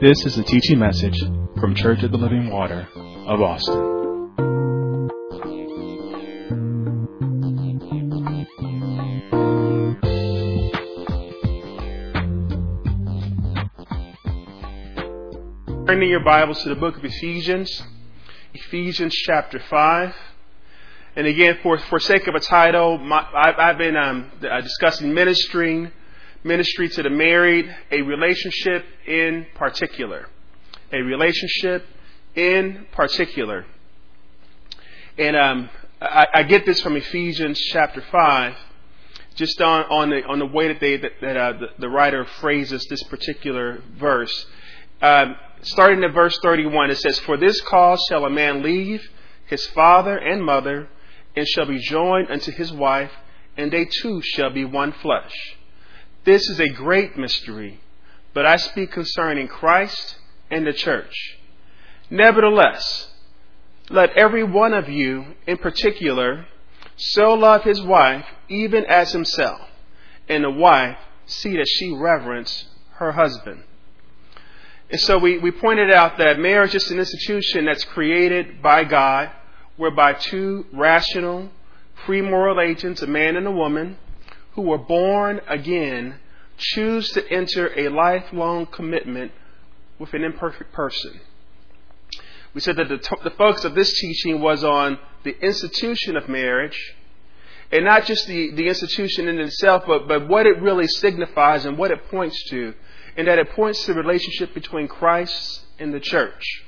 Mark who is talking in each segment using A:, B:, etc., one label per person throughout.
A: This is a teaching message from Church of the Living Water of Austin.
B: Turning your Bibles to the book of Ephesians, Ephesians chapter 5. And again, for, for sake of a title, my, I, have been um, uh, discussing ministering, ministry to the married, a relationship in particular. A relationship in particular. And um, I, I, get this from Ephesians chapter 5, just on, on, the, on the way that, they, that, that uh, the, the, writer phrases this particular verse. Um, starting at verse 31, it says, For this cause shall a man leave his father and mother, and shall be joined unto his wife, and they two shall be one flesh. This is a great mystery, but I speak concerning Christ and the church. Nevertheless, let every one of you in particular so love his wife even as himself, and the wife see that she reverence her husband. And so we, we pointed out that marriage is an institution that's created by God, whereby two rational, free moral agents, a man and a woman, who were born again, choose to enter a lifelong commitment with an imperfect person. We said that the, the focus of this teaching was on the institution of marriage, and not just the, the institution in itself, but, but what it really signifies and what it points to and that it points to the relationship between Christ and the church.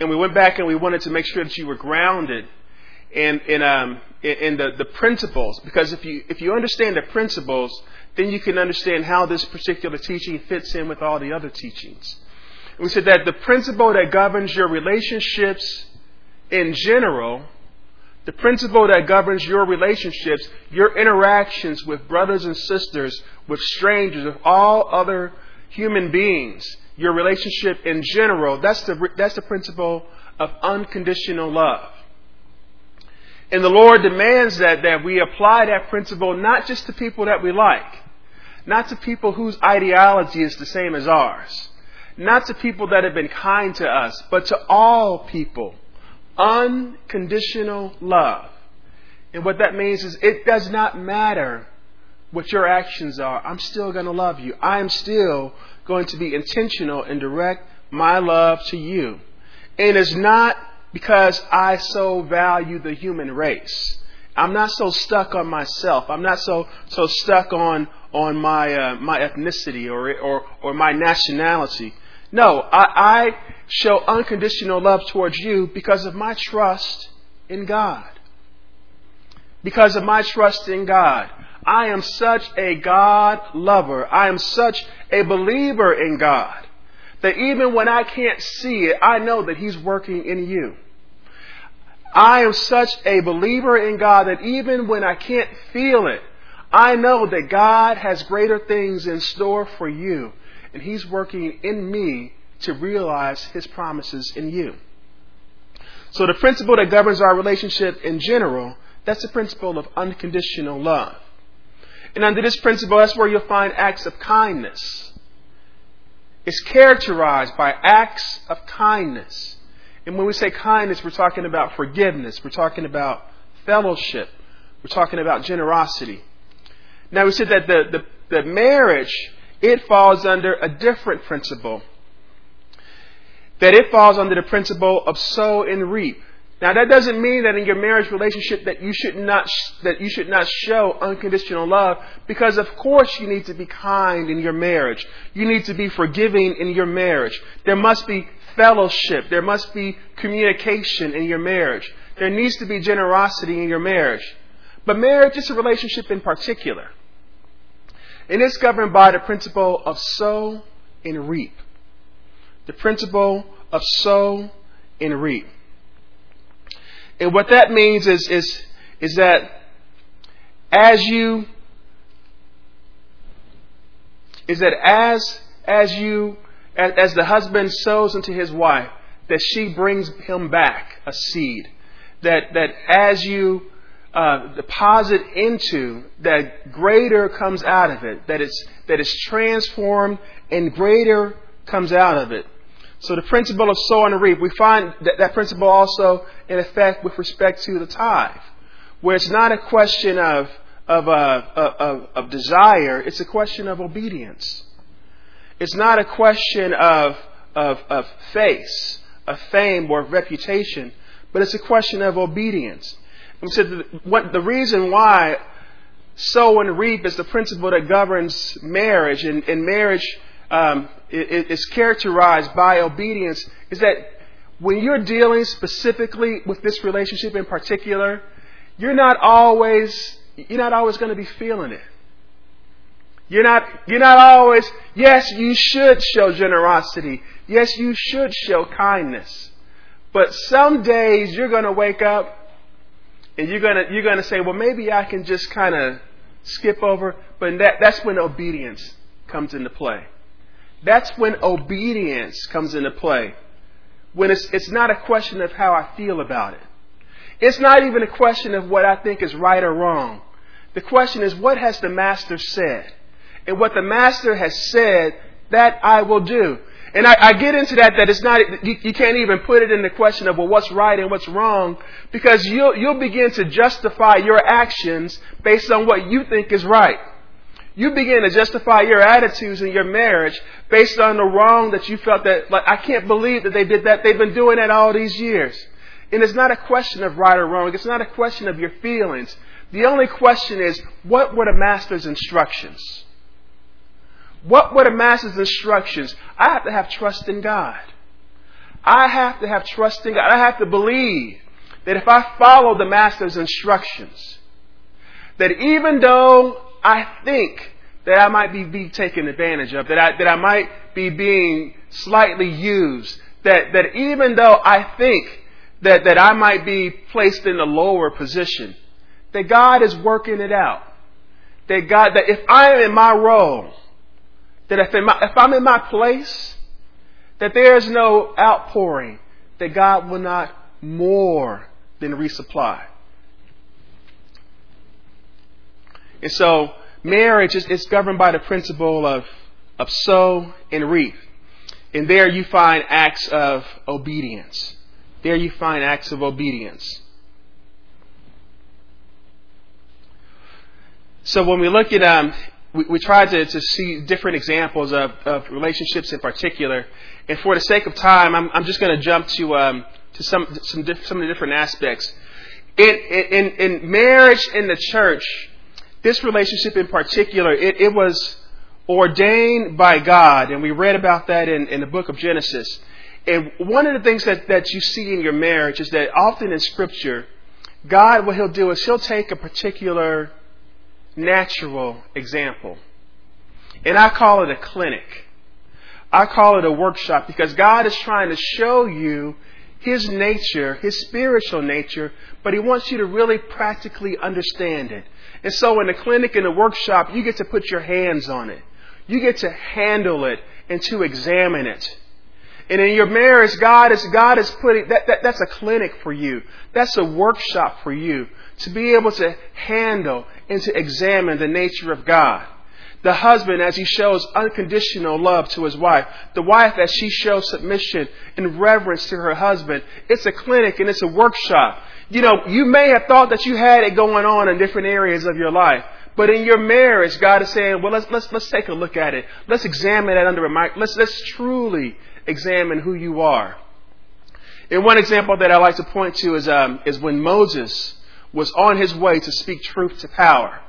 B: And we went back and we wanted to make sure that you were grounded in, in, um, in the, the principles, because if you, if you understand the principles, then you can understand how this particular teaching fits in with all the other teachings. And we said that the principle that governs your relationships in general the principle that governs your relationships, your interactions with brothers and sisters, with strangers, with all other human beings, your relationship in general, that's the, that's the principle of unconditional love. And the Lord demands that, that we apply that principle not just to people that we like, not to people whose ideology is the same as ours, not to people that have been kind to us, but to all people unconditional love. And what that means is it does not matter what your actions are. I'm still going to love you. I am still going to be intentional and direct my love to you. And it's not because I so value the human race. I'm not so stuck on myself. I'm not so so stuck on on my uh, my ethnicity or or or my nationality. No, I, I show unconditional love towards you because of my trust in God. Because of my trust in God. I am such a God lover. I am such a believer in God that even when I can't see it, I know that He's working in you. I am such a believer in God that even when I can't feel it, I know that God has greater things in store for you and He's working in me to realize His promises in you. So the principle that governs our relationship in general, that's the principle of unconditional love. And under this principle, that's where you'll find acts of kindness. It's characterized by acts of kindness. And when we say kindness, we're talking about forgiveness. We're talking about fellowship. We're talking about generosity. Now, we said that the, the, the marriage it falls under a different principle. That it falls under the principle of sow and reap. Now that doesn't mean that in your marriage relationship that you should not that you should not show unconditional love because of course you need to be kind in your marriage. You need to be forgiving in your marriage. There must be fellowship. There must be communication in your marriage. There needs to be generosity in your marriage. But marriage is a relationship in particular. And it's governed by the principle of sow and reap. The principle of sow and reap. And what that means is, is, is that as you is that as as you as, the husband sows into his wife, that she brings him back a seed. That that as you uh, deposit into, that greater comes out of it, that it's, that it's transformed and greater comes out of it. So the principle of sow and reap, we find that, that principle also in effect with respect to the tithe, where it's not a question of of, uh, of, of desire, it's a question of obedience. It's not a question of, of, of face, of fame, or of reputation, but it's a question of obedience. And so the, what, the reason why sow and reap is the principle that governs marriage, and, and marriage um, is characterized by obedience, is that when you're dealing specifically with this relationship in particular, you're not always you're not always going to be feeling it. You're not, you're not always, yes, you should show generosity. Yes, you should show kindness. But some days you're going to wake up and you're going to, you're going to say, well, maybe I can just kind of skip over. But that, that's when obedience comes into play. That's when obedience comes into play. When it's, it's not a question of how I feel about it. It's not even a question of what I think is right or wrong. The question is, what has the Master said? And what the Master has said, that I will do. And I, I get into that, that it's not, you, you, can't even put it in the question of, well, what's right and what's wrong, because you'll, you'll begin to justify your actions based on what you think is right. You begin to justify your attitudes in your marriage based on the wrong that you felt that, like, I can't believe that they did that. They've been doing that all these years. And it's not a question of right or wrong. It's not a question of your feelings. The only question is, what were the master's instructions? What were the master's instructions? I have to have trust in God. I have to have trust in God. I have to believe that if I follow the master's instructions, that even though I think that I might be, be taken advantage of, that I, that I might be being slightly used, that, that even though I think that, that I might be placed in a lower position. That God is working it out. That God, that if I am in my role, that if, my, if I'm in my place, that there is no outpouring, that God will not more than resupply. And so, marriage is, is governed by the principle of, of sow and reap. And there you find acts of obedience. There you find acts of obedience. So when we look at, um, we, we try to, to see different examples of, of relationships in particular. And for the sake of time, I'm, I'm just going to jump to, um, to some, some, diff, some of the different aspects. In, in, in marriage in the church, this relationship in particular, it, it was ordained by God, and we read about that in, in the book of Genesis. And one of the things that, that you see in your marriage is that often in Scripture, God, what He'll do is He'll take a particular natural example. And I call it a clinic. I call it a workshop because God is trying to show you His nature, His spiritual nature, but He wants you to really practically understand it. And so in the clinic, in the workshop, you get to put your hands on it. You get to handle it and to examine it. And in your marriage, God is, God is putting, that, that, that's a clinic for you. That's a workshop for you to be able to handle and to examine the nature of God. The husband as he shows unconditional love to his wife. The wife as she shows submission and reverence to her husband. It's a clinic and it's a workshop. You know, you may have thought that you had it going on in different areas of your life. But in your marriage, God is saying, well, let's, let's, let's take a look at it. Let's examine that under a mic. Let's, let's truly examine who you are. And one example that I like to point to is, um, is when Moses was on his way to speak truth to power.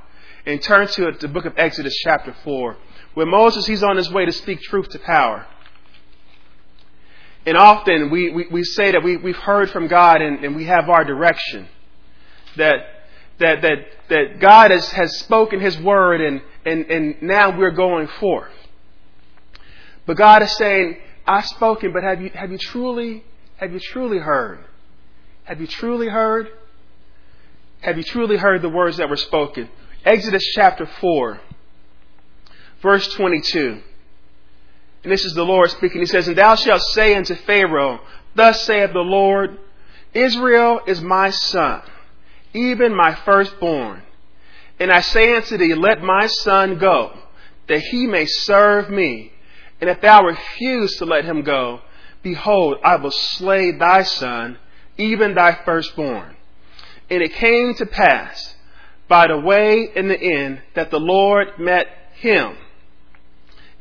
B: And turn to the book of Exodus, chapter 4. When Moses, he's on his way to speak truth to power. And often we, we, we say that we, we've heard from God and, and we have our direction. That, that, that, that God has, has spoken his word and, and, and now we're going forth. But God is saying, I've spoken, but have you, have you truly, have you truly heard? Have you truly heard? Have you truly heard the words that were spoken? Exodus chapter 4, verse 22. And this is the Lord speaking. He says, And thou shalt say unto Pharaoh, Thus saith the Lord, Israel is my son, even my firstborn. And I say unto thee, Let my son go, that he may serve me And if thou refuse to let him go, behold, I will slay thy son, even thy firstborn. And it came to pass by the way in the end that the Lord met him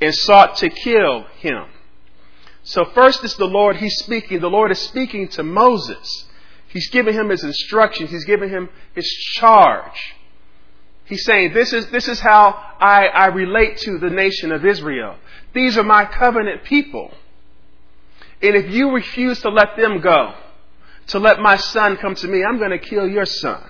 B: and sought to kill him. So first is the Lord, he's speaking. The Lord is speaking to Moses. He's giving him his instructions. He's giving him his charge. He's saying, this is, this is how I, I relate to the nation of Israel. These are my covenant people. And if you refuse to let them go, to let my son come to me, I'm going to kill your son.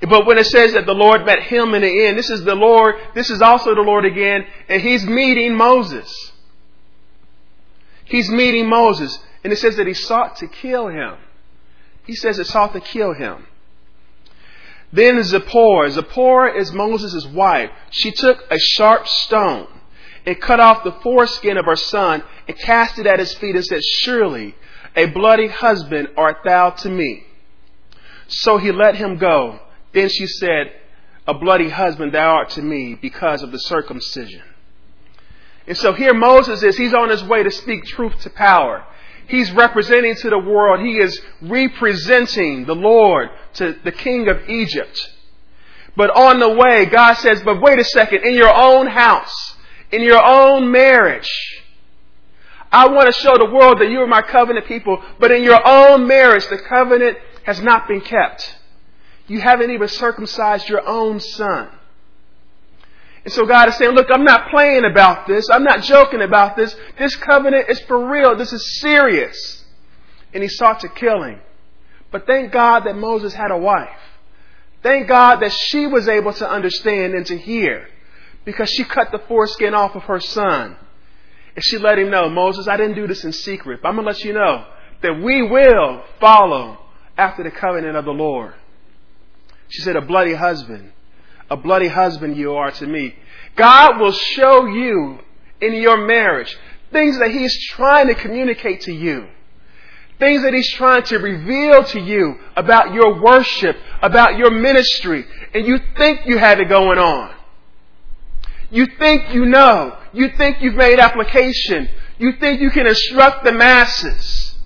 B: But when it says that the Lord met him in the end, this is the Lord, this is also the Lord again, and he's meeting Moses. He's meeting Moses, and it says that he sought to kill him. He says it sought to kill him. Then Zipporah, Zipporah is Moses' wife. She took a sharp stone and cut off the foreskin of her son and cast it at his feet and said, Surely a bloody husband art thou to me. So he let him go. Then she said, A bloody husband thou art to me because of the circumcision. And so here Moses is, he's on his way to speak truth to power. He's representing to the world, he is representing the Lord to the king of Egypt. But on the way, God says, but wait a second, in your own house, in your own marriage, I want to show the world that you are my covenant people, but in your own marriage, the covenant has not been kept. You haven't even circumcised your own son. And so God is saying, look, I'm not playing about this. I'm not joking about this. This covenant is for real. This is serious. And he sought to kill him. But thank God that Moses had a wife. Thank God that she was able to understand and to hear because she cut the foreskin off of her son. And she let him know, Moses, I didn't do this in secret, but I'm going to let you know that we will follow after the covenant of the Lord. She said, a bloody husband a bloody husband you are to me. God will show you in your marriage things that He's trying to communicate to you. Things that He's trying to reveal to you about your worship, about your ministry, and you think you have it going on. You think you know. You think you've made application. You think you can instruct the masses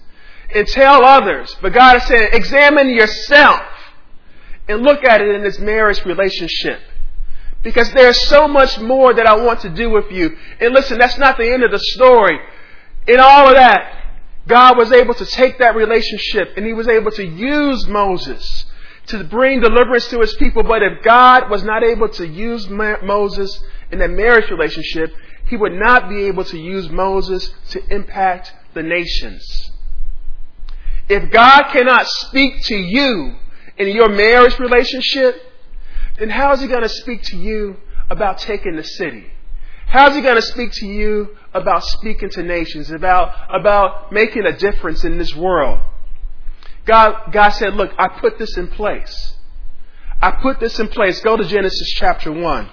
B: and tell others. But God is saying, examine yourself and look at it in this marriage relationship. Because there's so much more that I want to do with you. And listen, that's not the end of the story. In all of that, God was able to take that relationship and he was able to use Moses to bring deliverance to his people. But if God was not able to use Moses in that marriage relationship, he would not be able to use Moses to impact the nations. If God cannot speak to you in your marriage relationship, then how is he going to speak to you about taking the city? How is he going to speak to you about speaking to nations, about, about making a difference in this world? God, God said, look, I put this in place. I put this in place. Go to Genesis chapter 1.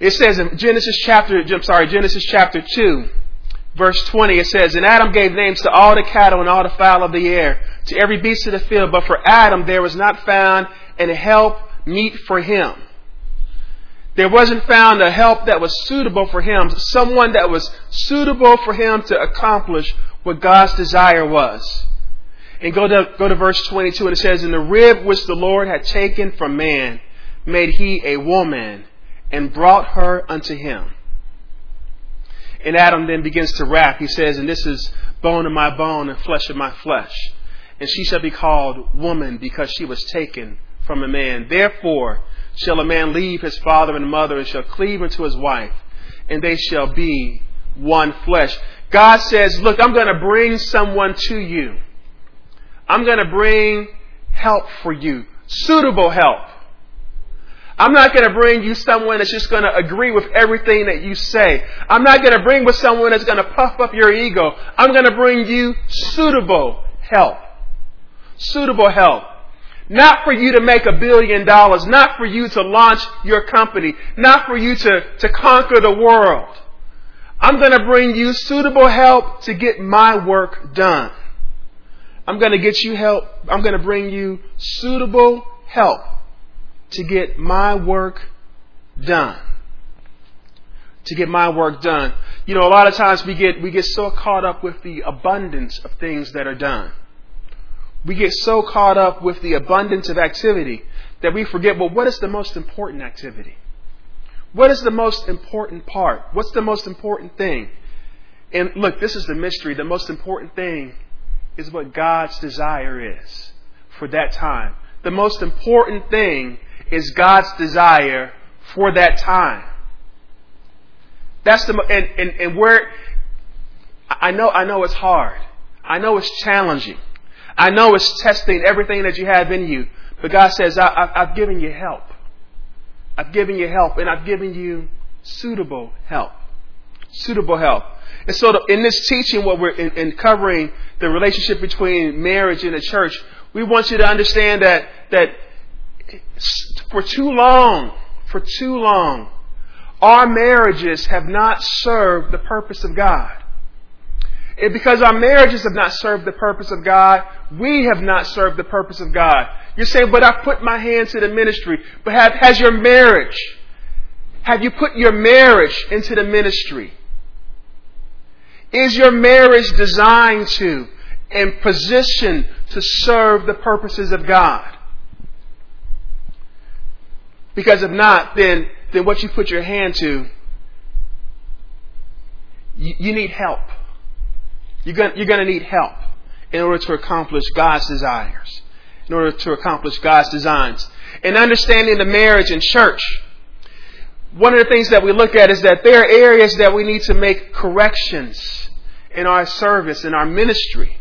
B: It says in Genesis chapter, I'm sorry, Genesis chapter 2, verse 20, it says, And Adam gave names to all the cattle and all the fowl of the air, to every beast of the field, but for Adam there was not found any help meet for him. There wasn't found a help that was suitable for him, someone that was suitable for him to accomplish what God's desire was. And go to, go to verse 22, and it says, In the rib which the Lord had taken from man, made he a woman and brought her unto him. And Adam then begins to rap. He says, And this is bone of my bone and flesh of my flesh. And she shall be called woman because she was taken from a man. Therefore shall a man leave his father and mother and shall cleave unto his wife, and they shall be one flesh. God says, Look, I'm going to bring someone to you. I'm going to bring help for you, suitable help. I'm not going to bring you someone that's just going to agree with everything that you say. I'm not going to bring with someone that's going to puff up your ego. I'm going to bring you suitable help. Suitable help. Not for you to make a billion dollars, not for you to launch your company, not for you to, to conquer the world. I'm going to bring you suitable help to get my work done. I'm going to get you help. I'm going to bring you suitable help to get my work done. To get my work done. You know, a lot of times we get, we get so caught up with the abundance of things that are done. We get so caught up with the abundance of activity that we forget, well, what is the most important activity? What is the most important part? What's the most important thing? And look, this is the mystery. The most important thing is what God's desire is for that time. The most important thing is God's desire for that time. That's the and, and, and where I know I know it's hard. I know it's challenging. I know it's testing everything that you have in you. But God says, I, have given you help. I've given you help, and I've given you suitable help. Suitable help. And so, in this teaching, what we're in, in covering the relationship between marriage and the church, we want you to understand that that for too long, for too long, our marriages have not served the purpose of God. And because our marriages have not served the purpose of God, we have not served the purpose of God. You're saying, but I put my hand to the ministry. But have, has your marriage, have you put your marriage into the ministry? Is your marriage designed to and positioned to serve the purposes of God? Because if not, then, then what you put your hand to, you, you need help. You're going, you're to need help in order to accomplish God's desires, in order to accomplish God's designs. In understanding the marriage and church, one of the things that we look at is that there are areas that we need to make corrections in our service, in our ministry.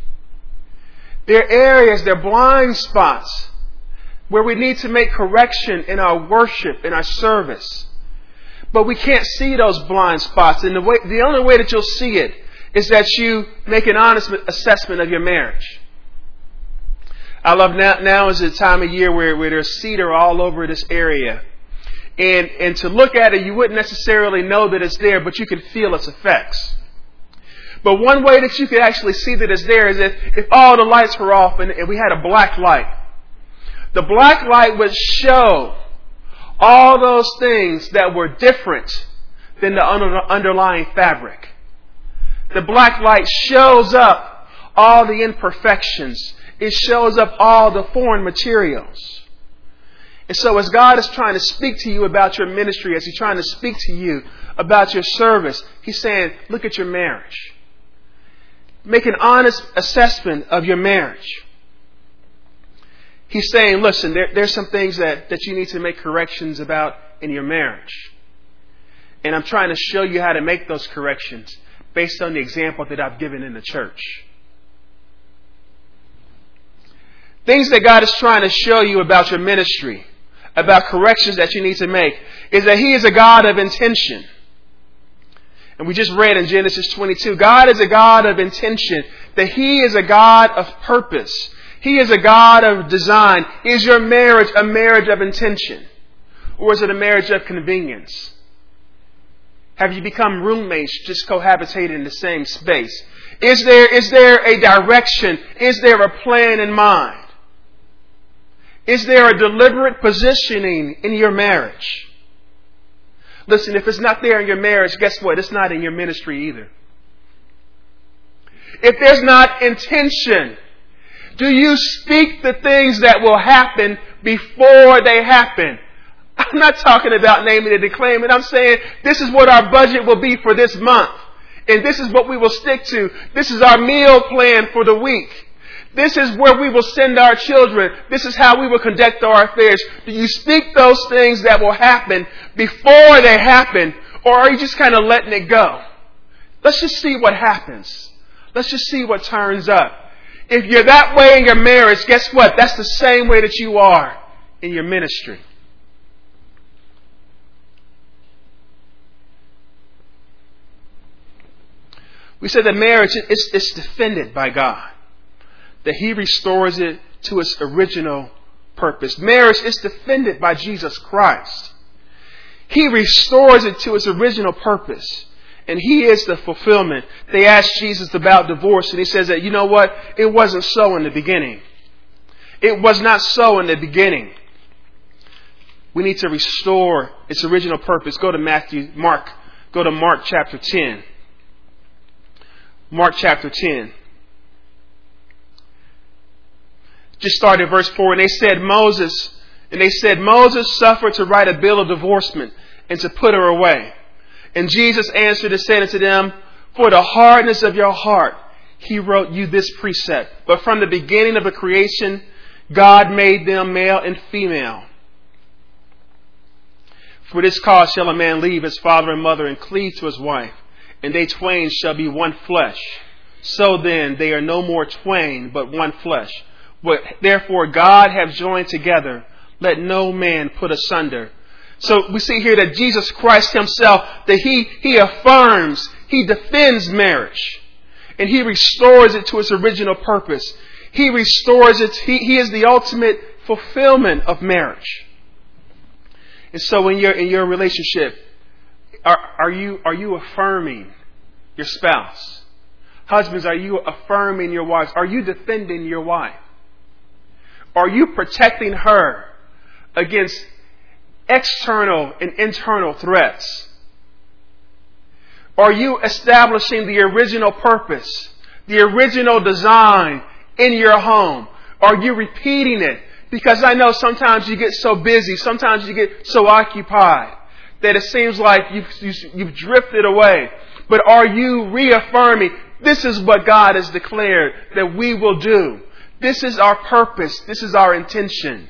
B: There are areas, there are blind spots where we need to make correction in our worship, in our service. But we can't see those blind spots. And the, way, the only way that you'll see it is that you make an honest assessment of your marriage. I love now, now is the time of year where, where there's cedar all over this area. And, and to look at it, you wouldn't necessarily know that it's there, but you can feel its effects. But one way that you could actually see that it's there is if, if all the lights were off and, and we had a black light. The black light would show all those things that were different than the underlying fabric. The black light shows up all the imperfections. It shows up all the foreign materials. And so as God is trying to speak to you about your ministry, as He's trying to speak to you about your service, He's saying, look at your marriage. Make an honest assessment of your marriage. He's saying, listen, there, there's some things that, that you need to make corrections about in your marriage. And I'm trying to show you how to make those corrections based on the example that I've given in the church. Things that God is trying to show you about your ministry, about corrections that you need to make, is that He is a God of intention. And we just read in Genesis 22, God is a God of intention, that He is a God of purpose. He is a God of design. Is your marriage a marriage of intention? Or is it a marriage of convenience? Have you become roommates just cohabitating in the same space? Is there, is there a direction? Is there a plan in mind? Is there a deliberate positioning in your marriage? Listen, if it's not there in your marriage, guess what? It's not in your ministry either. If there's not intention, do you speak the things that will happen before they happen? I'm not talking about naming and declaiming. I'm saying this is what our budget will be for this month. And this is what we will stick to. This is our meal plan for the week. This is where we will send our children. This is how we will conduct our affairs. Do you speak those things that will happen before they happen? Or are you just kind of letting it go? Let's just see what happens. Let's just see what turns up. If you're that way in your marriage, guess what? That's the same way that you are in your ministry. We said that marriage is, defended by God, that He restores it to its original purpose. Marriage is defended by Jesus Christ. He restores it to its original purpose. And He is the fulfillment. They asked Jesus about divorce, and He says that, you know what? It wasn't so in the beginning. It was not so in the beginning. We need to restore its original purpose. Go to Matthew, Mark, go to Mark chapter 10. Mark chapter 10. Just start at verse 4. And they said, Moses, and they said, Moses suffered to write a bill of divorcement and to put her away. And Jesus answered and said unto them, For the hardness of your heart, he wrote you this precept. But from the beginning of the creation, God made them male and female. For this cause shall a man leave his father and mother and cleave to his wife, and they twain shall be one flesh. So then they are no more twain, but one flesh. What therefore God have joined together, let no man put asunder. So we see here that Jesus Christ himself, that he, he affirms, he defends marriage. And he restores it to its original purpose. He restores it. He, he is the ultimate fulfillment of marriage. And so in your, in your relationship, are, are, you, are you affirming your spouse? Husbands, are you affirming your wives? Are you defending your wife? Are you protecting her against external and internal threats? Are you establishing the original purpose, the original design in your home? Are you repeating it? Because I know sometimes you get so busy, sometimes you get so occupied that it seems like you've, you've drifted away. But are you reaffirming this is what God has declared that we will do? This is our purpose. This is our intention.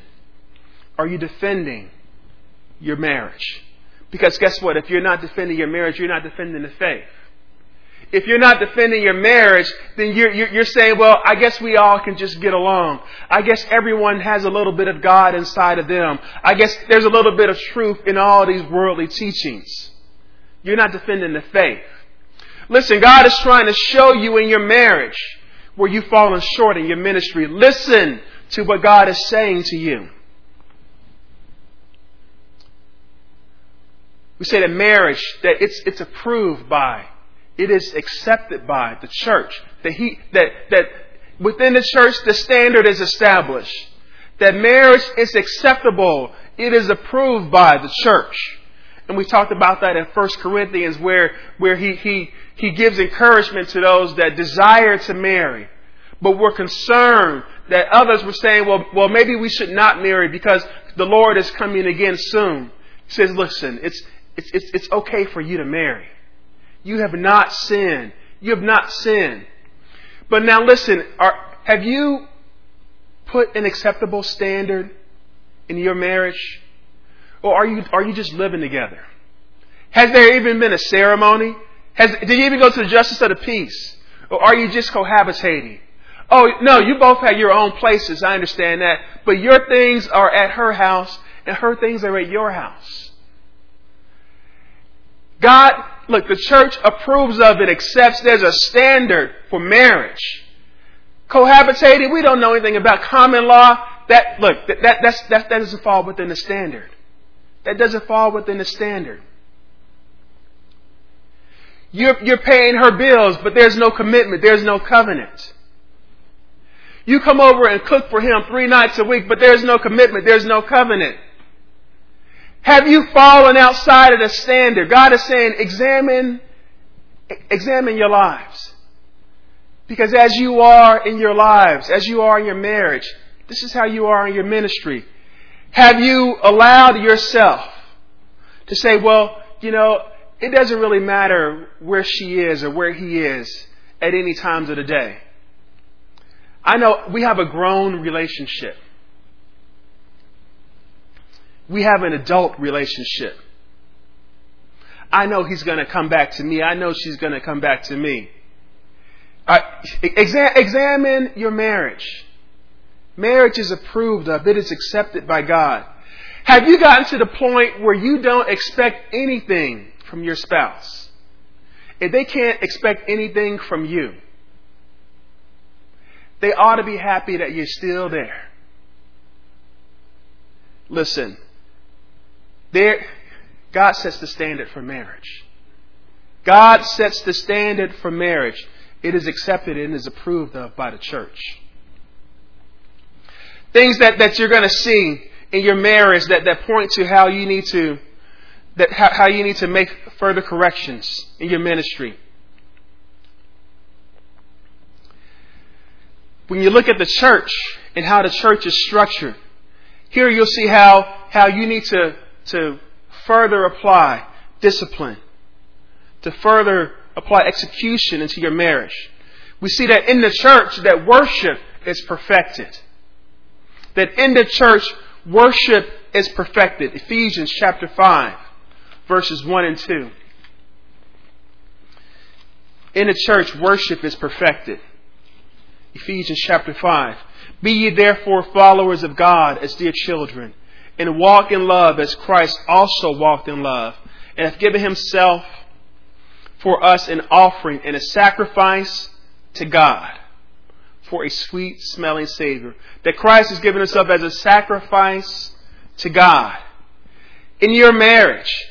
B: Are you defending your marriage? Because guess what? If you're not defending your marriage, you're not defending the faith. If you're not defending your marriage, then you're, you're, saying, well, I guess we all can just get along. I guess everyone has a little bit of God inside of them. I guess there's a little bit of truth in all these worldly teachings. You're not defending the faith. Listen, God is trying to show you in your marriage where you've fallen short in your ministry. Listen to what God is saying to you. We say that marriage, that it's, it's approved by, it is accepted by the church. That he, that, that within the church, the standard is established. That marriage is acceptable. It is approved by the church. And we talked about that in 1 Corinthians where, where he, he, he gives encouragement to those that desire to marry. But we're concerned that others were saying, well, well, maybe we should not marry because the Lord is coming again soon. He says, listen, it's, it's, it's, it's okay for you to marry. You have not sinned. You have not sinned. But now listen, are, have you put an acceptable standard in your marriage? Or are you, are you just living together? Has there even been a ceremony? Has, did you even go to the justice of the peace? Or are you just cohabitating? Oh, no, you both have your own places. I understand that. But your things are at her house and her things are at your house. God, look, the church approves of it, accepts there's a standard for marriage. Cohabitating, we don't know anything about common law. That, look, that, that, that's, that, that doesn't fall within the standard. That doesn't fall within the standard. You're, you're paying her bills, but there's no commitment. There's no covenant. You come over and cook for him three nights a week, but there's no commitment. There's no covenant. Have you fallen outside of the standard? God is saying, examine, examine your lives. Because as you are in your lives, as you are in your marriage, this is how you are in your ministry. Have you allowed yourself to say, well, you know, it doesn't really matter where she is or where he is at any times of the day. I know we have a grown relationship we have an adult relationship. I know he's going to come back to me. I know she's going to come back to me. Exa- examine your marriage. Marriage is approved of, it is accepted by God. Have you gotten to the point where you don't expect anything from your spouse? If they can't expect anything from you, they ought to be happy that you're still there. Listen, there, God sets the standard for marriage. God sets the standard for marriage. It is accepted and is approved of by the church. Things that, that you're going to see in your marriage that, that point to how you need to that how, how you need to make further corrections in your ministry. When you look at the church and how the church is structured, here you'll see how, how you need to, to further apply discipline, to further apply execution into your marriage. We see that in the church that worship is perfected. That in the church worship is perfected. Ephesians chapter 5 verses 1 and 2. In the church worship is perfected. Ephesians chapter 5. Be ye therefore followers of God as dear children, and walk in love as Christ also walked in love, and hath given himself for us an offering and a sacrifice to God for a sweet smelling Savior. That Christ has given himself as a sacrifice to God. In your marriage,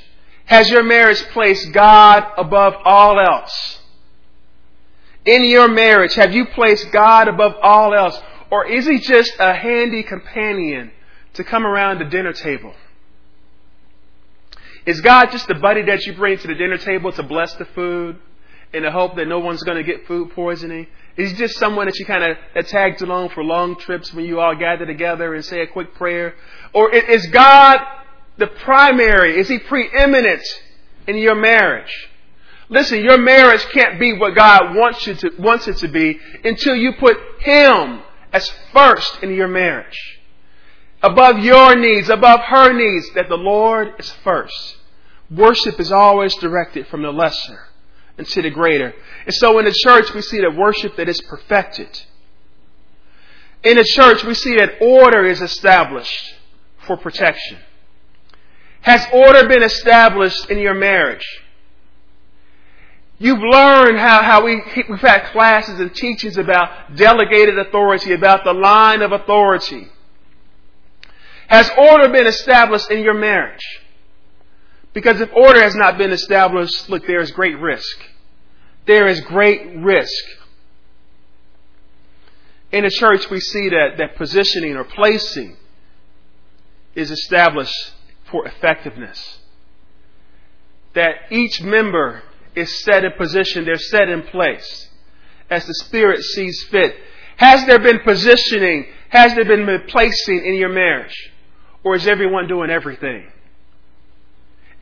B: has your marriage placed God above all else? In your marriage, have you placed God above all else? Or is he just a handy companion to come around the dinner table? Is God just the buddy that you bring to the dinner table to bless the food in the hope that no one's going to get food poisoning? Is he just someone that you kind of that tags along for long trips when you all gather together and say a quick prayer? Or is God the primary? Is he preeminent in your marriage? Listen, your marriage can't be what God wants you to wants it to be until you put him as first in your marriage. Above your needs, above her needs, that the Lord is first. Worship is always directed from the lesser into the greater. And so in the church, we see that worship that is perfected. In the church, we see that order is established for protection. Has order been established in your marriage? You've learned how, how we, we've had classes and teachings about delegated authority, about the line of authority. Has order been established in your marriage? Because if order has not been established, look, there is great risk. There is great risk. In the church, we see that, that positioning or placing is established for effectiveness. That each member is set in position, they're set in place as the Spirit sees fit. Has there been positioning? Has there been placing in your marriage? Or is everyone doing everything?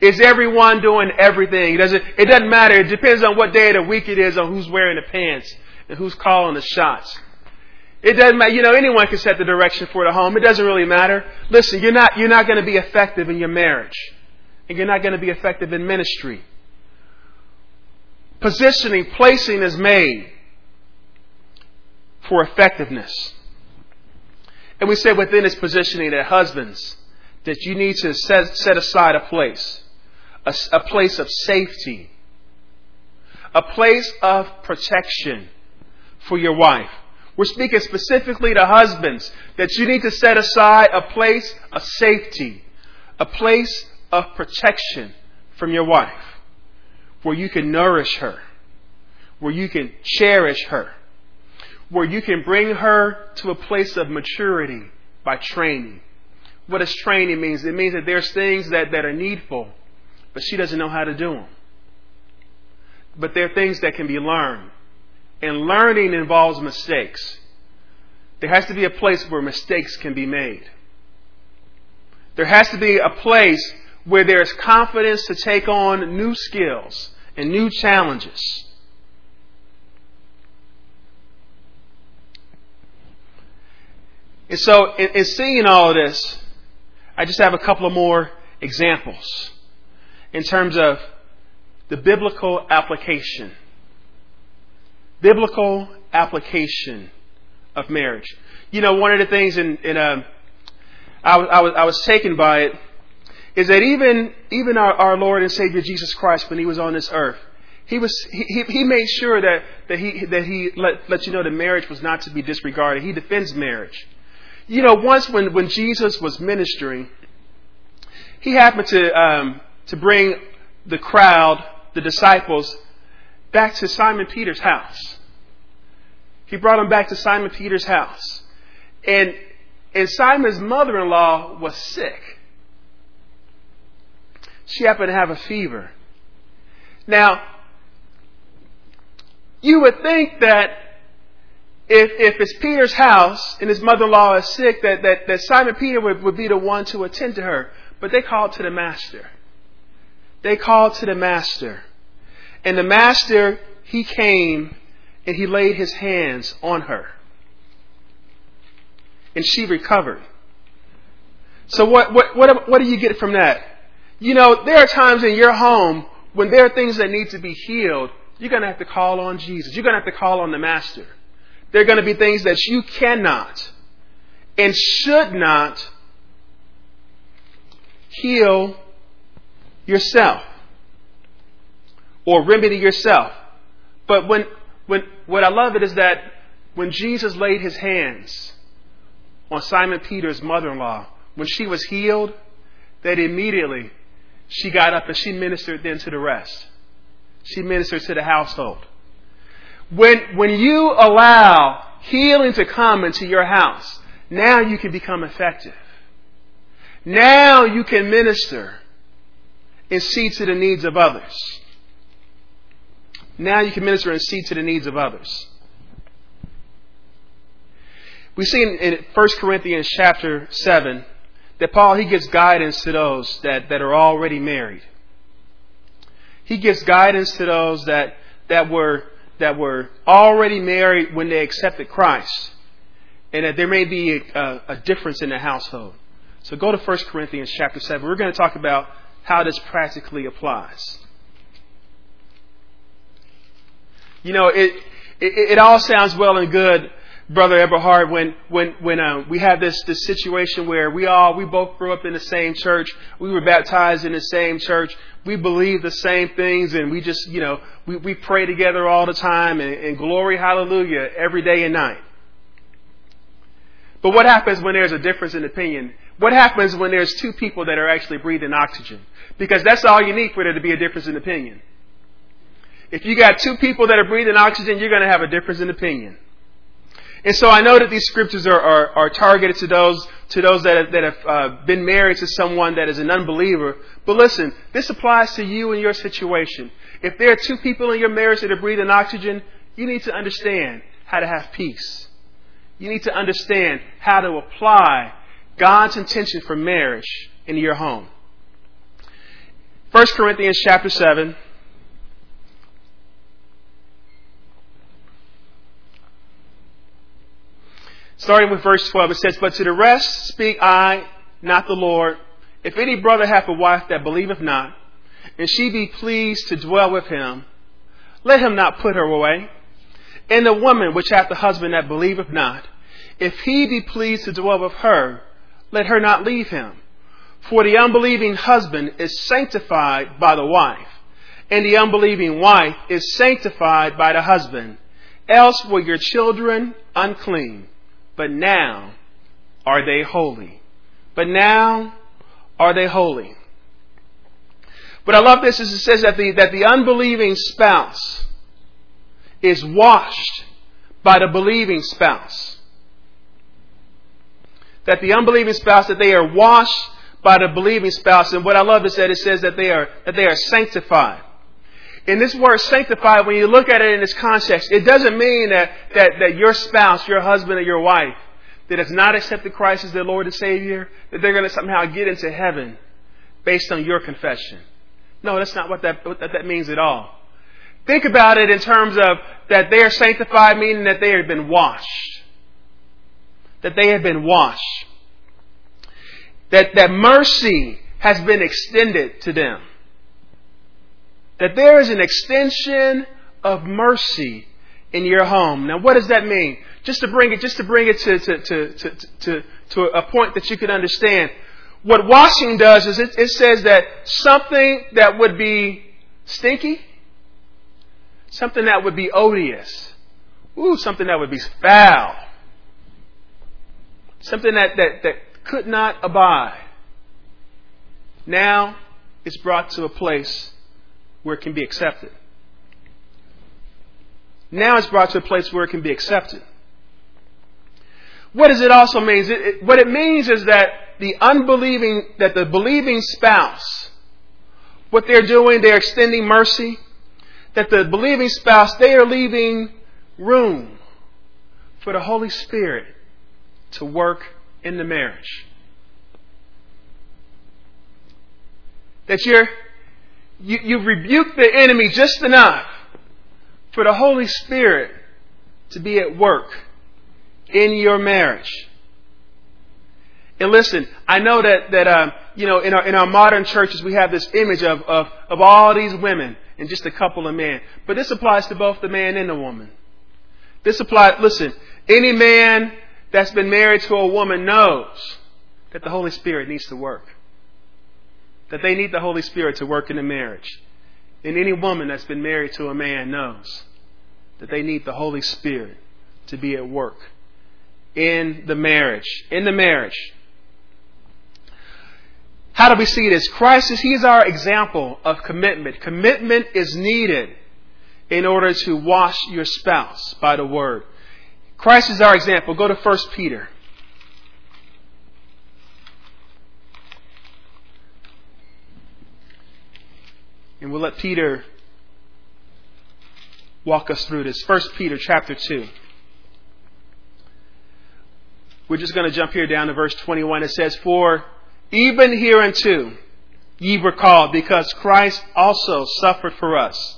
B: Is everyone doing everything? It doesn't, it doesn't matter. It depends on what day of the week it is on who's wearing the pants and who's calling the shots. It doesn't matter. You know, anyone can set the direction for the home. It doesn't really matter. Listen, you're not, you're not going to be effective in your marriage. And you're not going to be effective in ministry. Positioning, placing is made for effectiveness. And we said within this positioning that husbands, that you need to set, set aside a place a, a place of safety, a place of protection for your wife. We're speaking specifically to husbands that you need to set aside a place of safety, a place of protection from your wife, where you can nourish her, where you can cherish her, where you can bring her to a place of maturity by training. What does training mean? It means that there's things that, that are needful but she doesn't know how to do them. But there are things that can be learned. And learning involves mistakes. There has to be a place where mistakes can be made. There has to be a place where there is confidence to take on new skills and new challenges. And so, in, in seeing all of this, I just have a couple of more examples in terms of the biblical application. Biblical application of marriage. You know, one of the things in, in uh, I, was, I, was, I was taken by it is that even even our, our Lord and Savior Jesus Christ, when He was on this earth, He was He, he made sure that, that He that He let, let you know that marriage was not to be disregarded. He defends marriage. You know, once when when Jesus was ministering, He happened to um, to bring the crowd the disciples back to Simon Peter's house. He brought them back to Simon Peter's house. And, and Simon's mother in law was sick. She happened to have a fever. Now, you would think that if, if it's Peter's house and his mother-in-law is sick, that, that, that Simon Peter would, would be the one to attend to her. But they called to the master. They called to the master. And the master, he came and he laid his hands on her. And she recovered. So what, what, what, what do you get from that? You know, there are times in your home when there are things that need to be healed, you're going to have to call on Jesus. You're going to have to call on the Master. There are going to be things that you cannot and should not heal yourself or remedy yourself. But when, when, what I love it is that when Jesus laid his hands on Simon Peter's mother-in-law, when she was healed, that immediately she got up and she ministered then to the rest. She ministered to the household. When, when you allow healing to come into your house, now you can become effective. Now you can minister and see to the needs of others. Now you can minister and see to the needs of others. We see in, in 1 Corinthians chapter 7 that Paul, he gives guidance to those that, that are already married. He gives guidance to those that, that were, that were already married when they accepted Christ. And that there may be a, a difference in the household. So go to 1 Corinthians chapter 7. We're going to talk about how this practically applies. You know, it, it, it all sounds well and good Brother Eberhardt, when when when uh, we have this this situation where we all we both grew up in the same church, we were baptized in the same church, we believe the same things, and we just you know we we pray together all the time and, and glory hallelujah every day and night. But what happens when there's a difference in opinion? What happens when there's two people that are actually breathing oxygen? Because that's all you need for there to be a difference in opinion. If you got two people that are breathing oxygen, you're going to have a difference in opinion. And so I know that these scriptures are, are, are targeted to those to those that have, that have uh, been married to someone that is an unbeliever. But listen, this applies to you and your situation. If there are two people in your marriage that are breathing oxygen, you need to understand how to have peace. You need to understand how to apply God's intention for marriage in your home. 1 Corinthians chapter 7 Starting with verse 12, it says, But to the rest speak I, not the Lord. If any brother hath a wife that believeth not, and she be pleased to dwell with him, let him not put her away. And the woman which hath a husband that believeth not, if he be pleased to dwell with her, let her not leave him. For the unbelieving husband is sanctified by the wife, and the unbelieving wife is sanctified by the husband. Else were your children unclean but now are they holy. But now are they holy. What I love this is it says that the, that the unbelieving spouse is washed by the believing spouse. That the unbelieving spouse, that they are washed by the believing spouse. And what I love is that it says that they are, that they are sanctified. In this word sanctified, when you look at it in its context, it doesn't mean that, that, that your spouse, your husband or your wife, that has not accepted Christ as their Lord and Savior, that they're going to somehow get into heaven based on your confession. No, that's not what that, what that means at all. Think about it in terms of that they are sanctified, meaning that they have been washed. That they have been washed. That, that mercy has been extended to them that there is an extension of mercy in your home. Now, what does that mean? Just to bring it, just to bring it to, to, to, to, to, a point that you can understand. What washing does is it, it says that something that would be stinky, something that would be odious, ooh, something that would be foul, something that, that, that could not abide, now it's brought to a place where it can be accepted. Now it's brought to a place where it can be accepted. What does it also mean? It, it, what it means is that the unbelieving, that the believing spouse, what they're doing, they're extending mercy, that the believing spouse, they are leaving room for the Holy Spirit to work in the marriage. That you're, you, you've rebuked the enemy just enough for the Holy Spirit to be at work in your marriage. And listen, I know that that um, you know in our in our modern churches we have this image of, of of all these women and just a couple of men, but this applies to both the man and the woman. This applies. Listen, any man that's been married to a woman knows that the Holy Spirit needs to work. That they need the Holy Spirit to work in the marriage. And any woman that's been married to a man knows that they need the Holy Spirit to be at work in the marriage. In the marriage. How do we see this? Christ is, He's our example of commitment. Commitment is needed in order to wash your spouse by the word. Christ is our example. Go to 1 Peter. And we'll let Peter walk us through this. 1 Peter chapter 2. We're just going to jump here down to verse 21. It says, For even hereunto ye were called, because Christ also suffered for us,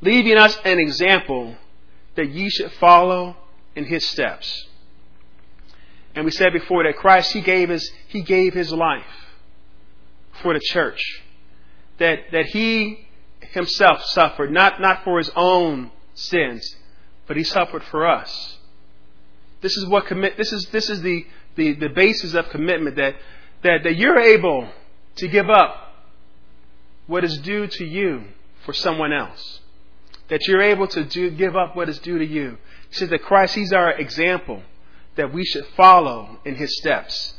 B: leaving us an example that ye should follow in his steps. And we said before that Christ, he gave his, he gave his life for the church. That, that he himself suffered, not, not for his own sins, but he suffered for us. This is what commit, this is, this is the, the, the basis of commitment that, that, that you're able to give up what is due to you for someone else. That you're able to do, give up what is due to you. He says that Christ, He's our example that we should follow in His steps.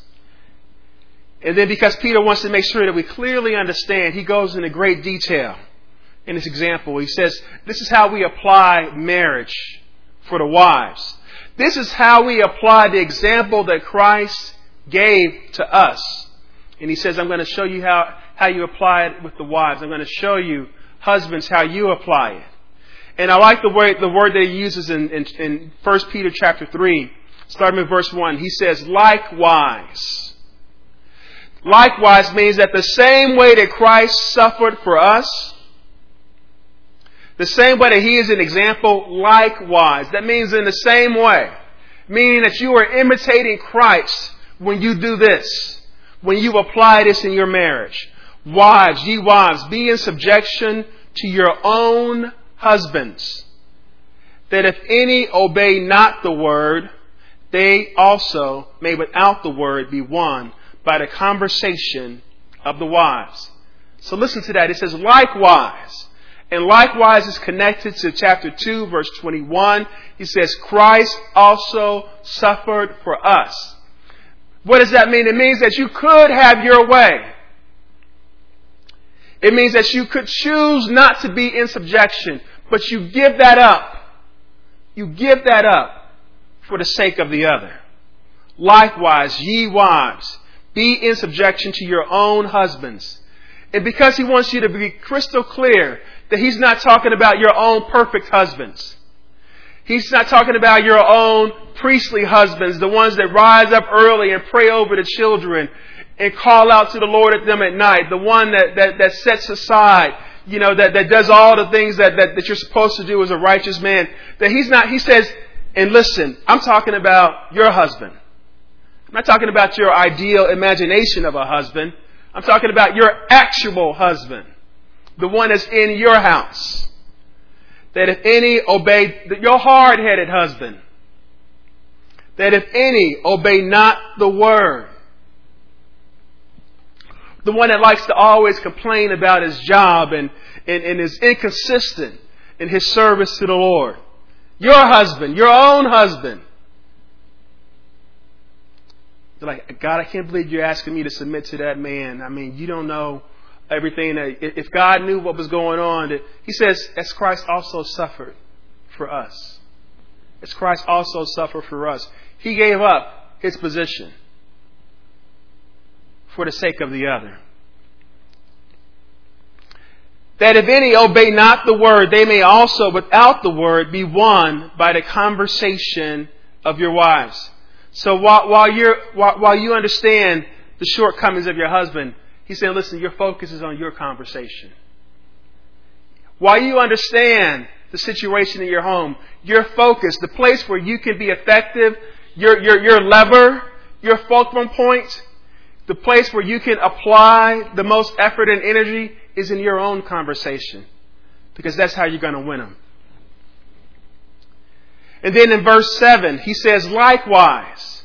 B: And then because Peter wants to make sure that we clearly understand, he goes into great detail in this example. He says, this is how we apply marriage for the wives. This is how we apply the example that Christ gave to us. And he says, I'm going to show you how, how you apply it with the wives. I'm going to show you, husbands, how you apply it. And I like the word, the word that he uses in, in, in 1 Peter chapter 3, starting with verse 1. He says, likewise. Likewise means that the same way that Christ suffered for us, the same way that he is an example, likewise. That means in the same way. Meaning that you are imitating Christ when you do this. When you apply this in your marriage. Wives, ye wives, be in subjection to your own husbands. That if any obey not the word, they also may without the word be won by the conversation of the wives. So listen to that. It says, likewise, and likewise is connected to chapter 2, verse 21. He says, Christ also suffered for us. What does that mean? It means that you could have your way. It means that you could choose not to be in subjection, but you give that up. You give that up for the sake of the other. Likewise, ye wives, be in subjection to your own husbands. And because he wants you to be crystal clear that he's not talking about your own perfect husbands. He's not talking about your own priestly husbands, the ones that rise up early and pray over the children and call out to the Lord at them at night, the one that, that, that sets aside, you know, that, that does all the things that, that, that you're supposed to do as a righteous man. That he's not, he says, and listen, I'm talking about your husband. I'm not talking about your ideal imagination of a husband. I'm talking about your actual husband the one that's in your house. That if any obey, your hard headed husband, that if any obey not the word, the one that likes to always complain about his job and, and, and is inconsistent in his service to the Lord. Your husband, your own husband. You're like, God, I can't believe you're asking me to submit to that man. I mean, you don't know everything that if God knew what was going on, that he says, as Christ also suffered for us. As Christ also suffered for us. He gave up his position for the sake of the other. That if any obey not the word, they may also, without the word, be won by the conversation of your wives. So while, while, you're, while, while you understand the shortcomings of your husband, he's saying, listen, your focus is on your conversation. While you understand the situation in your home, your focus, the place where you can be effective, your, your, your lever, your fulcrum point, the place where you can apply the most effort and energy is in your own conversation. Because that's how you're going to win them. And then in verse 7, he says, likewise.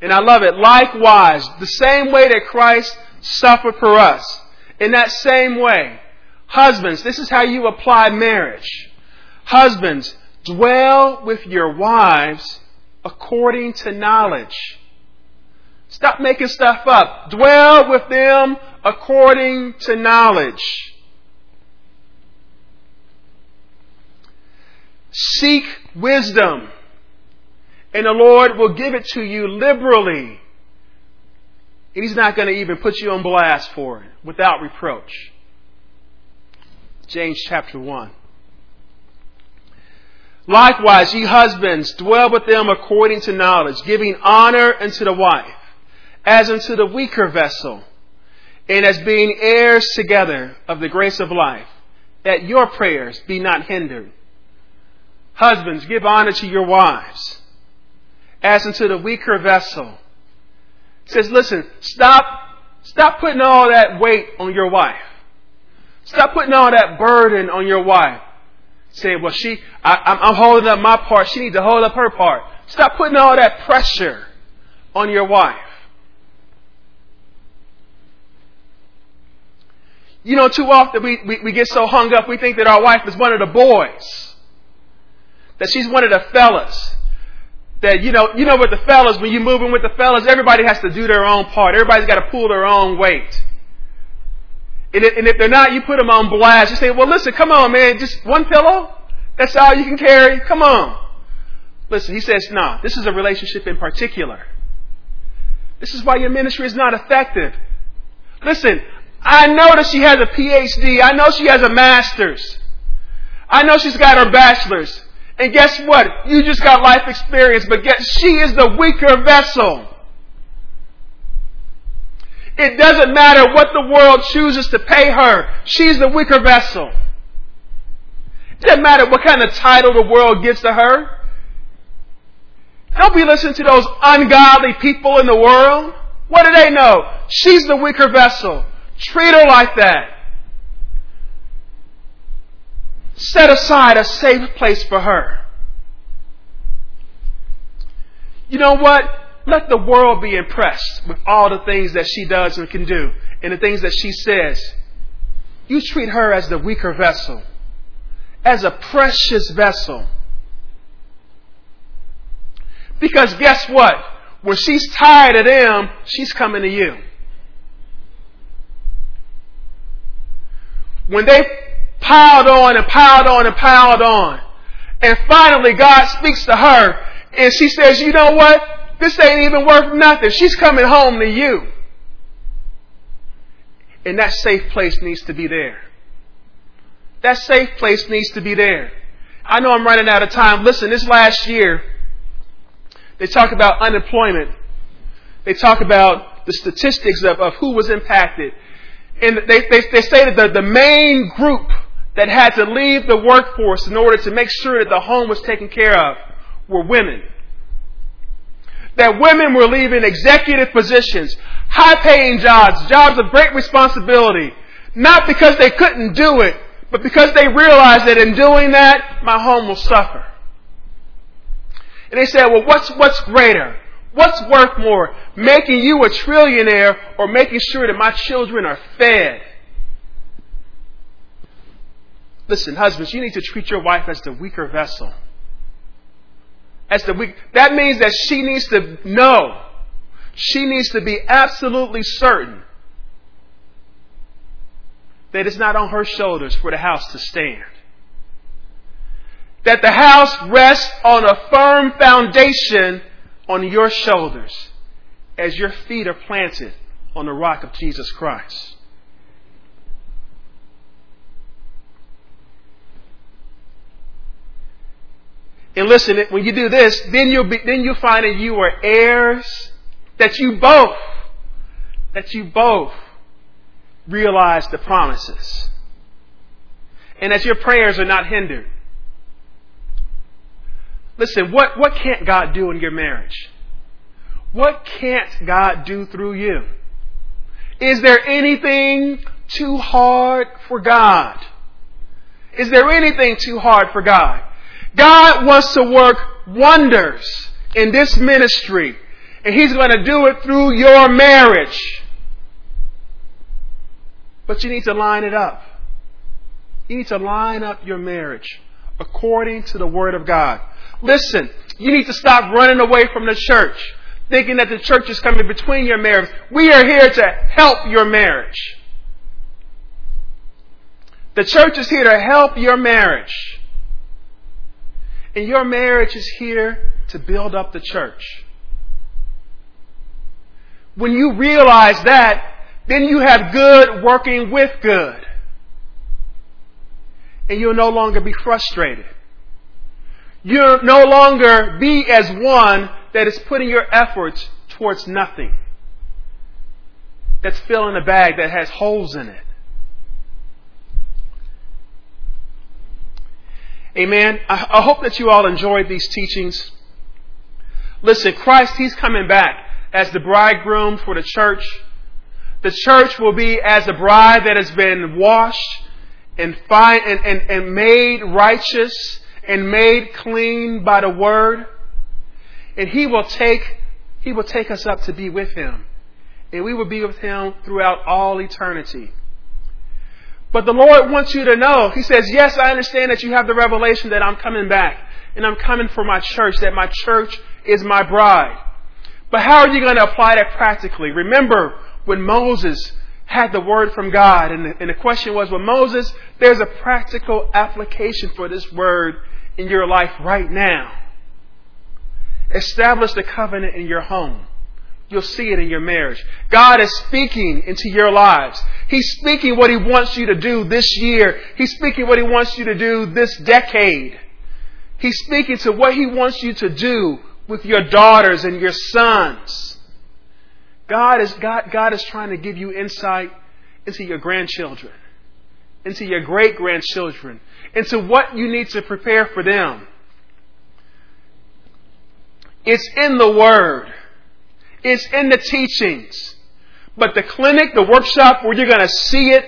B: And I love it. Likewise, the same way that Christ suffered for us. In that same way, husbands, this is how you apply marriage. Husbands, dwell with your wives according to knowledge. Stop making stuff up. Dwell with them according to knowledge. Seek wisdom, and the Lord will give it to you liberally. And He's not going to even put you on blast for it without reproach. James chapter 1. Likewise, ye husbands, dwell with them according to knowledge, giving honor unto the wife, as unto the weaker vessel, and as being heirs together of the grace of life, that your prayers be not hindered. Husbands, give honor to your wives, as unto the weaker vessel. It says, listen, stop, stop putting all that weight on your wife. Stop putting all that burden on your wife. Say, well, she, I, I'm holding up my part. She needs to hold up her part. Stop putting all that pressure on your wife. You know, too often we, we, we get so hung up, we think that our wife is one of the boys that she's one of the fellas. That you know, you know, with the fellas, when you're moving with the fellas, everybody has to do their own part. Everybody's got to pull their own weight. And if they're not, you put them on blast. You say, "Well, listen, come on, man, just one pillow. That's all you can carry. Come on." Listen, he says, "No, nah, this is a relationship in particular. This is why your ministry is not effective." Listen, I know that she has a PhD. I know she has a master's. I know she's got her bachelor's. And guess what? You just got life experience, but guess she is the weaker vessel. It doesn't matter what the world chooses to pay her. She's the weaker vessel. It doesn't matter what kind of title the world gives to her. Don't be listening to those ungodly people in the world. What do they know? She's the weaker vessel. Treat her like that. Set aside a safe place for her. You know what? Let the world be impressed with all the things that she does and can do and the things that she says. You treat her as the weaker vessel, as a precious vessel. Because guess what? When she's tired of them, she's coming to you. When they piled on and piled on and piled on. And finally, God speaks to her and she says, You know what? This ain't even worth nothing. She's coming home to you. And that safe place needs to be there. That safe place needs to be there. I know I'm running out of time. Listen, this last year, they talk about unemployment. They talk about the statistics of, of who was impacted. And they, they, they say that the, the main group that had to leave the workforce in order to make sure that the home was taken care of were women. That women were leaving executive positions, high paying jobs, jobs of great responsibility, not because they couldn't do it, but because they realized that in doing that, my home will suffer. And they said, well, what's, what's greater? What's worth more? Making you a trillionaire or making sure that my children are fed? Listen, husbands, you need to treat your wife as the weaker vessel. As the weak, that means that she needs to know. She needs to be absolutely certain that it's not on her shoulders for the house to stand. That the house rests on a firm foundation on your shoulders as your feet are planted on the rock of Jesus Christ. And listen, when you do this, then you'll be, then you'll find that you are heirs, that you both, that you both realize the promises. And that your prayers are not hindered. Listen, what, what can't God do in your marriage? What can't God do through you? Is there anything too hard for God? Is there anything too hard for God? God wants to work wonders in this ministry, and He's going to do it through your marriage. But you need to line it up. You need to line up your marriage according to the Word of God. Listen, you need to stop running away from the church, thinking that the church is coming between your marriage. We are here to help your marriage. The church is here to help your marriage. And your marriage is here to build up the church. When you realize that, then you have good working with good. And you'll no longer be frustrated. You'll no longer be as one that is putting your efforts towards nothing. That's filling a bag that has holes in it. Amen. I, I hope that you all enjoyed these teachings. Listen, Christ, He's coming back as the bridegroom for the church. The church will be as a bride that has been washed and, fine, and, and, and made righteous and made clean by the word. And He will take, He will take us up to be with Him. And we will be with Him throughout all eternity. But the Lord wants you to know, He says, Yes, I understand that you have the revelation that I'm coming back and I'm coming for my church, that my church is my bride. But how are you going to apply that practically? Remember when Moses had the word from God, and the, and the question was, well, Moses, there's a practical application for this word in your life right now. Establish the covenant in your home. You'll see it in your marriage. God is speaking into your lives. He's speaking what He wants you to do this year. He's speaking what He wants you to do this decade. He's speaking to what He wants you to do with your daughters and your sons. God is, God, God is trying to give you insight into your grandchildren, into your great grandchildren, into what you need to prepare for them. It's in the Word. It's in the teachings. But the clinic, the workshop where you're going to see it,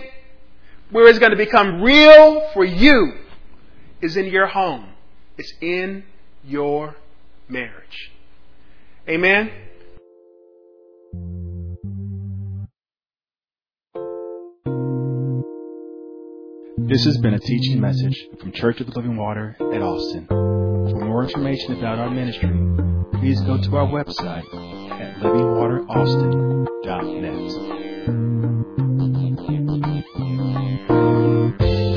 B: where it's going to become real for you, is in your home. It's in your marriage. Amen?
A: This has been a teaching message from Church of the Living Water at Austin. For more information about our ministry, please go to our website livingwateraustin.net.